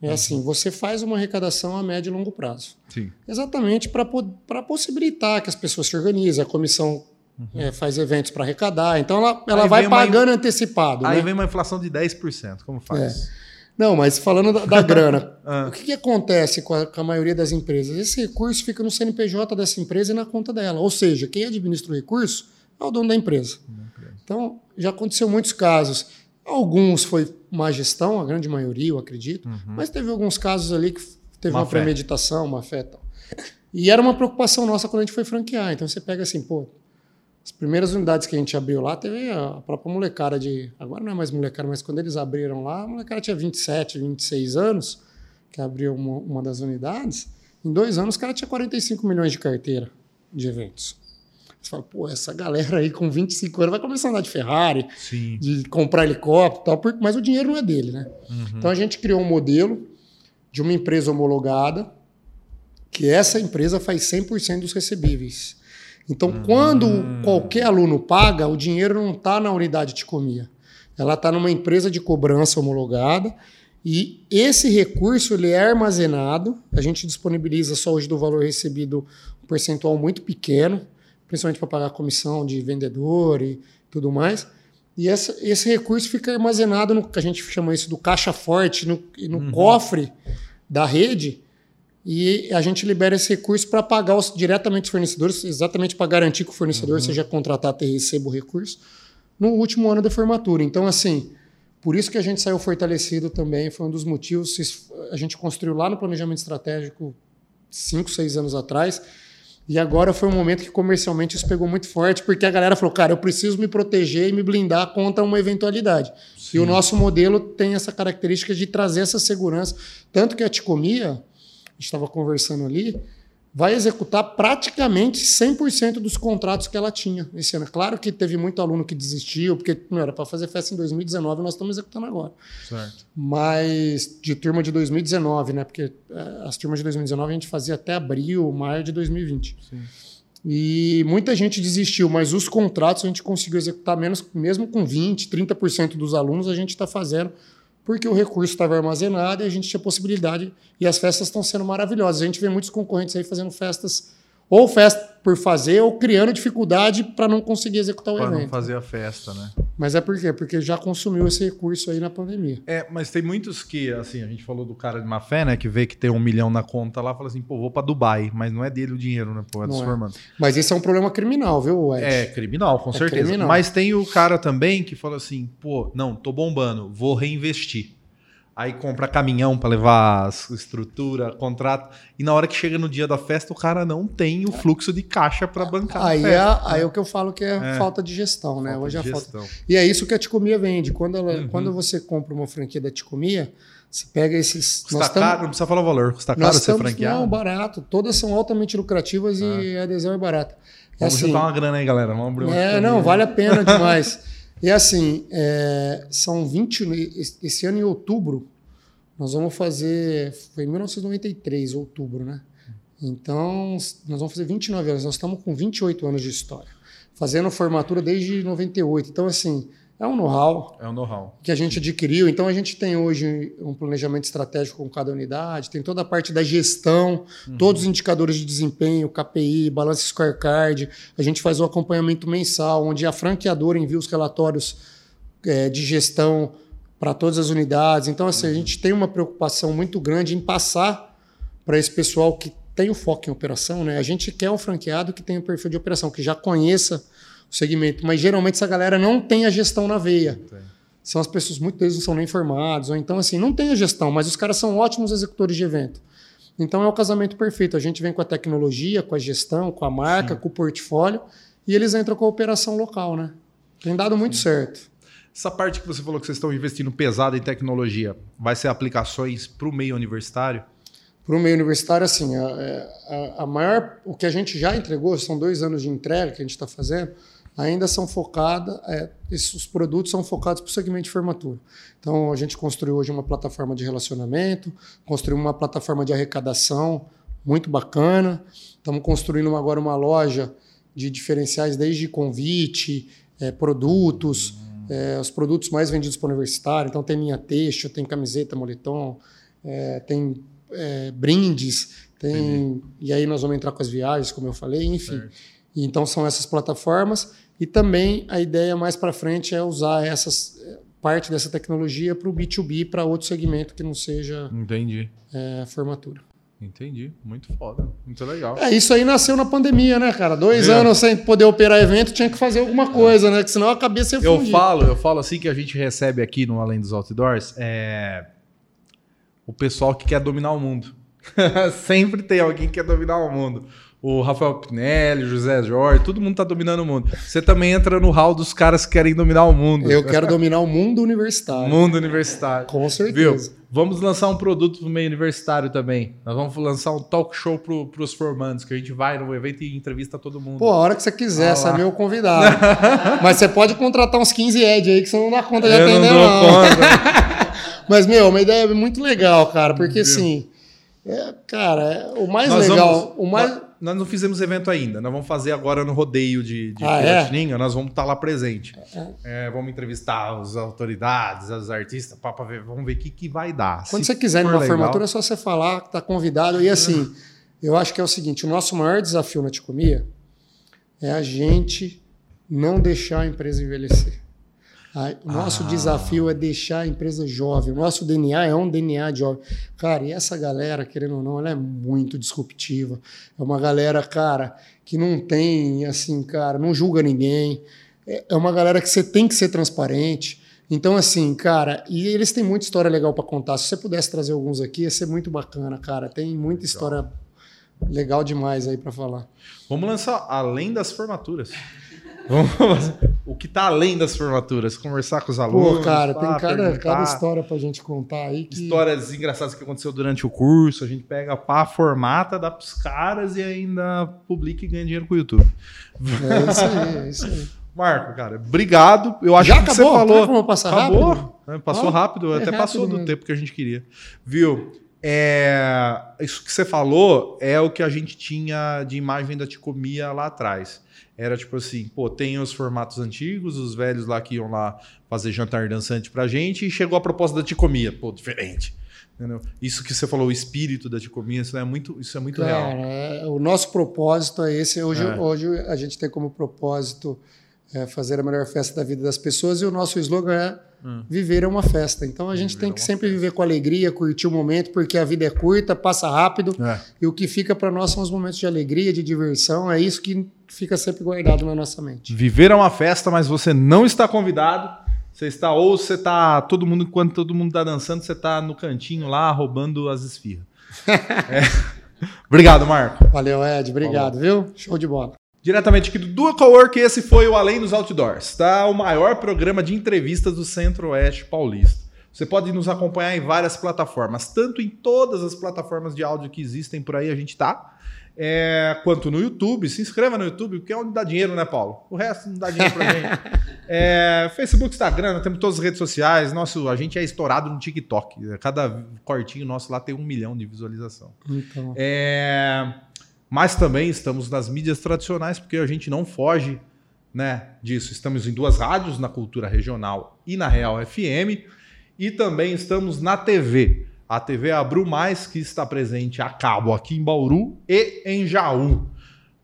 é uhum. assim: você faz uma arrecadação a médio e longo prazo. Sim. Exatamente para possibilitar que as pessoas se organizem. A comissão uhum. é, faz eventos para arrecadar, então ela, ela vai pagando uma... antecipado. Aí né? vem uma inflação de 10%. Como faz? É. Não, mas falando da, da grana, ah. o que, que acontece com a, com a, maioria das empresas? Esse recurso fica no CNPJ dessa empresa e na conta dela. Ou seja, quem administra o recurso é o dono da empresa. Então, já aconteceu muitos casos Alguns foi má gestão, a grande maioria, eu acredito, uhum. mas teve alguns casos ali que teve uma, uma premeditação, uma fé tal. E era uma preocupação nossa quando a gente foi franquear. Então você pega assim, pô, as primeiras unidades que a gente abriu lá, teve a própria molecada de. Agora não é mais molecada, mas quando eles abriram lá, a molecada tinha 27, 26 anos, que abriu uma, uma das unidades. Em dois anos, o cara tinha 45 milhões de carteira de eventos. Você fala, pô, essa galera aí com 25 anos vai começar a andar de Ferrari, Sim. de comprar helicóptero e tal, mas o dinheiro não é dele, né? Uhum. Então a gente criou um modelo de uma empresa homologada, que essa empresa faz 100% dos recebíveis. Então, hum. quando qualquer aluno paga, o dinheiro não está na unidade de comia. Ela está numa empresa de cobrança homologada e esse recurso ele é armazenado. A gente disponibiliza só hoje do valor recebido um percentual muito pequeno, principalmente para pagar a comissão de vendedor e tudo mais. E essa, esse recurso fica armazenado no que a gente chama isso do caixa forte, no, no uhum. cofre da rede, e a gente libera esse recurso para pagar os, diretamente os fornecedores, exatamente para garantir que o fornecedor uhum. seja contratado e receba o recurso no último ano da formatura. Então, assim, por isso que a gente saiu fortalecido também, foi um dos motivos. A gente construiu lá no planejamento estratégico cinco, seis anos atrás. E agora foi um momento que comercialmente isso pegou muito forte, porque a galera falou, cara, eu preciso me proteger e me blindar contra uma eventualidade. Sim. E o nosso modelo tem essa característica de trazer essa segurança. Tanto que a Ticomia, a gente estava conversando ali, vai executar praticamente 100% dos contratos que ela tinha esse ano. Claro que teve muito aluno que desistiu, porque não era para fazer festa em 2019, nós estamos executando agora. Certo. Mas de turma de 2019, né? Porque é, as turmas de 2019 a gente fazia até abril, maio de 2020. Sim. E muita gente desistiu, mas os contratos a gente conseguiu executar menos, mesmo com 20, 30% dos alunos, a gente está fazendo porque o recurso estava armazenado e a gente tinha possibilidade. E as festas estão sendo maravilhosas. A gente vê muitos concorrentes aí fazendo festas ou festa por fazer ou criando dificuldade para não conseguir executar o pra evento. Para não fazer a festa, né? Mas é por quê? Porque já consumiu esse recurso aí na pandemia. É, mas tem muitos que, assim, a gente falou do cara de má fé, né? Que vê que tem um milhão na conta lá, fala assim, pô, vou para Dubai, mas não é dele o dinheiro, né? Pô, é dos. É. Mas isso é um problema criminal, viu, Ed? É, criminal, com é certeza. Criminal. Mas tem o cara também que fala assim, pô, não, tô bombando, vou reinvestir aí compra caminhão para levar estrutura, contrato, e na hora que chega no dia da festa o cara não tem o fluxo de caixa para bancar. Aí é, aí é o que eu falo que é, é. falta de gestão, né? Falta Hoje é falta. E é isso que a Ticomia vende. Quando, ela, uhum. quando você compra uma franquia da Ticomia, você pega esses. Custa caro, tamo, não precisa falar o valor. Custa caro ser franqueado? Não, barato. Todas são altamente lucrativas e a adesão é barata. É Vamos assim, juntar uma grana aí, galera. Vamos abrir uma É, não, vale a pena demais. E assim, é, são 20. Esse ano em outubro, nós vamos fazer. Foi em 1993, outubro, né? Então, nós vamos fazer 29 anos. Nós estamos com 28 anos de história. Fazendo formatura desde 98. Então, assim, é um know-how. É um know-how. Que a gente adquiriu. Então, a gente tem hoje um planejamento estratégico com cada unidade, tem toda a parte da gestão, uhum. todos os indicadores de desempenho, KPI, balanço scorecard. A gente faz o um acompanhamento mensal, onde a franqueadora envia os relatórios é, de gestão para todas as unidades. Então, assim, a gente tem uma preocupação muito grande em passar para esse pessoal que tem o foco em operação, né? A gente quer um franqueado que tenha o perfil de operação, que já conheça o segmento, mas geralmente essa galera não tem a gestão na veia. São as pessoas, muitas vezes não são nem formados, ou então assim, não tem a gestão, mas os caras são ótimos executores de evento. Então é o casamento perfeito. A gente vem com a tecnologia, com a gestão, com a marca, Sim. com o portfólio, e eles entram com a operação local, né? Tem dado muito Sim. certo. Essa parte que você falou que vocês estão investindo pesado em tecnologia, vai ser aplicações para o meio universitário? Para o meio universitário, assim, a, a, a, maior, o que a gente já entregou, são dois anos de entrega que a gente está fazendo, ainda são focadas, é, esses produtos são focados para o segmento de formatura. Então, a gente construiu hoje uma plataforma de relacionamento, construiu uma plataforma de arrecadação muito bacana, estamos construindo agora uma loja de diferenciais desde convite, é, produtos, é, os produtos mais vendidos para o universitário. Então, tem linha texto, tem camiseta, moletom, é, tem é, brindes, tem. E aí nós vamos entrar com as viagens, como eu falei, enfim. então, são essas plataformas. E também a ideia mais para frente é usar essas parte dessa tecnologia para o B2B, para outro segmento que não seja Entendi. É, formatura. Entendi. Muito foda. Muito legal. É, isso aí nasceu na pandemia, né, cara? Dois é. anos sem poder operar evento, tinha que fazer alguma coisa, né? Que senão a cabeça ia fundir. Eu falo, eu falo assim que a gente recebe aqui no Além dos Outdoors é o pessoal que quer dominar o mundo. Sempre tem alguém que quer dominar o mundo o Rafael Pinelli, José Jorge, todo mundo tá dominando o mundo. Você também entra no hall dos caras que querem dominar o mundo. Eu quero dominar o mundo universitário. Mundo universitário. Com certeza. Viu? Vamos lançar um produto pro meio universitário também. Nós vamos lançar um talk show pro, pros formandos, que a gente vai no evento e entrevista todo mundo. Pô, a hora que você quiser, ah, você é meu convidado. Mas você pode contratar uns 15 Ed aí que você não dá conta de Eu atender, não. Dou não. Conta. Mas, meu, uma ideia muito legal, cara, porque assim. É, cara, é, o mais Nós legal. Vamos... O mais nós não fizemos evento ainda. Nós vamos fazer agora no rodeio de, de ah, é? Nós vamos estar tá lá presente. É. É, vamos entrevistar as autoridades, os artistas, vamos ver o que, que vai dar. Quando Se você quiser numa legal... formatura, é só você falar que tá convidado. E assim, eu acho que é o seguinte: o nosso maior desafio na Ticomia é a gente não deixar a empresa envelhecer. O nosso ah. desafio é deixar a empresa jovem. O nosso DNA é um DNA de jovem. Cara, e essa galera, querendo ou não, ela é muito disruptiva. É uma galera, cara, que não tem, assim, cara, não julga ninguém. É, é uma galera que você tem que ser transparente. Então, assim, cara, e eles têm muita história legal para contar. Se você pudesse trazer alguns aqui, ia ser muito bacana, cara. Tem muita história legal demais aí para falar. Vamos lançar além das formaturas. O que está além das formaturas, conversar com os alunos. Pô, cara, tem cada, cada história pra gente contar aí. Que... Histórias engraçadas que aconteceu durante o curso, a gente pega pá, formata, dá pros caras e ainda publica e ganha dinheiro com o YouTube. É isso aí, é isso aí. Marco, cara, obrigado. Eu acho Já que acabou? você falou. Como passar acabou? rápido? É, passou rápido, é até rápido passou mesmo. do tempo que a gente queria. Viu? É, isso que você falou é o que a gente tinha de imagem da Ticomia lá atrás. Era tipo assim, pô, tem os formatos antigos, os velhos lá que iam lá fazer jantar dançante pra gente, e chegou a proposta da Ticomia, pô, diferente. Entendeu? Isso que você falou, o espírito da Ticomia, isso é muito, isso é muito Cara, real. É, o nosso propósito é esse. Hoje, é. hoje a gente tem como propósito é, fazer a melhor festa da vida das pessoas e o nosso slogan é hum. viver é uma festa. Então a gente viver tem que sempre festa. viver com alegria, curtir o momento, porque a vida é curta, passa rápido é. e o que fica para nós são os momentos de alegria, de diversão. É isso que fica sempre guardado na nossa mente. Viver é uma festa, mas você não está convidado. Você está ou você está todo mundo enquanto todo mundo está dançando, você está no cantinho lá roubando as esfirras. é. Obrigado, Marco. Valeu, Ed. Obrigado, Falou. viu? Show de bola. Diretamente aqui do Dual Cowork, esse foi o Além dos Outdoors, tá? O maior programa de entrevistas do Centro-Oeste Paulista. Você pode nos acompanhar em várias plataformas, tanto em todas as plataformas de áudio que existem por aí, a gente tá, é, quanto no YouTube. Se inscreva no YouTube, porque é onde dá dinheiro, né, Paulo? O resto não dá dinheiro pra gente. É, Facebook, Instagram, temos todas as redes sociais. Nosso, a gente é estourado no TikTok. Cada cortinho nosso lá tem um milhão de visualização. Então. É mas também estamos nas mídias tradicionais, porque a gente não foge né, disso. Estamos em duas rádios, na Cultura Regional e na Real FM, e também estamos na TV. A TV Abril Mais, que está presente a cabo aqui em Bauru e em Jaú.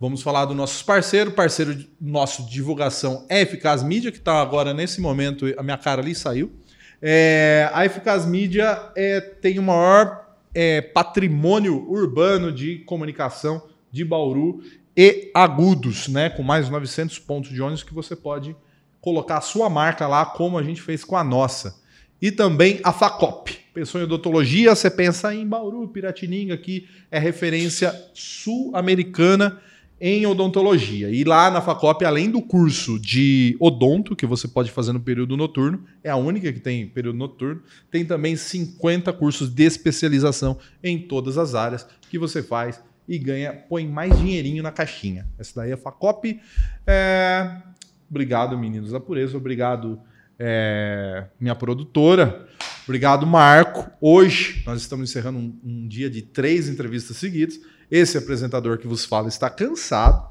Vamos falar do nosso parceiro, parceiro nosso de divulgação é Eficaz Mídia, que está agora nesse momento, a minha cara ali saiu. É, a Eficaz Mídia é, tem o maior é, patrimônio urbano de comunicação de Bauru e Agudos, né? Com mais de 900 pontos de ônibus que você pode colocar a sua marca lá, como a gente fez com a nossa. E também a FACOP. Pensou em odontologia, você pensa em Bauru, Piratininga, que é referência sul-americana em odontologia. E lá na FACOP, além do curso de odonto, que você pode fazer no período noturno, é a única que tem período noturno, tem também 50 cursos de especialização em todas as áreas que você faz e ganha, põe mais dinheirinho na caixinha. Essa daí é a Facop. É... Obrigado, meninos da pureza. Obrigado, é... minha produtora. Obrigado, Marco. Hoje nós estamos encerrando um, um, dia de três entrevistas seguidas. Esse apresentador que vos fala está cansado.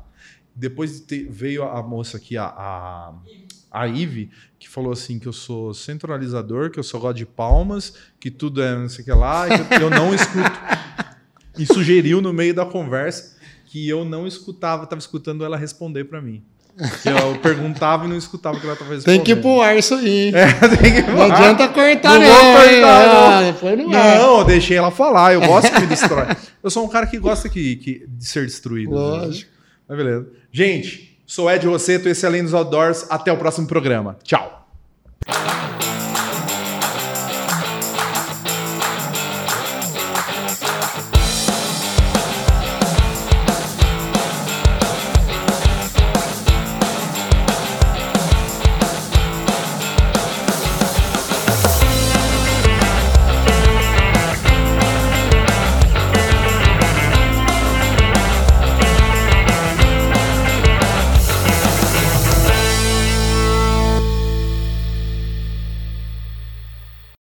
Depois de ter, veio a, moça aqui, a, a, a Ive, que falou assim que eu sou centralizador, que eu sou God de palmas, que tudo é não sei o que lá, e que eu não escuto e sugeriu no meio da conversa que eu não escutava, estava escutando ela responder para mim. Eu perguntava e não escutava o que ela estava respondendo. Tem que ir pro ar isso aí. É, Não adianta cortar, não. Não vou cortar, não. Ah, não, não, eu deixei ela falar. Eu gosto que me destrói. Eu sou um cara que gosta que, que de ser destruído. Né? Lógico. Né? Mas beleza. Gente, sou Ed Rosseto, esse é Além dos Outdoors. Até o próximo programa. Tchau.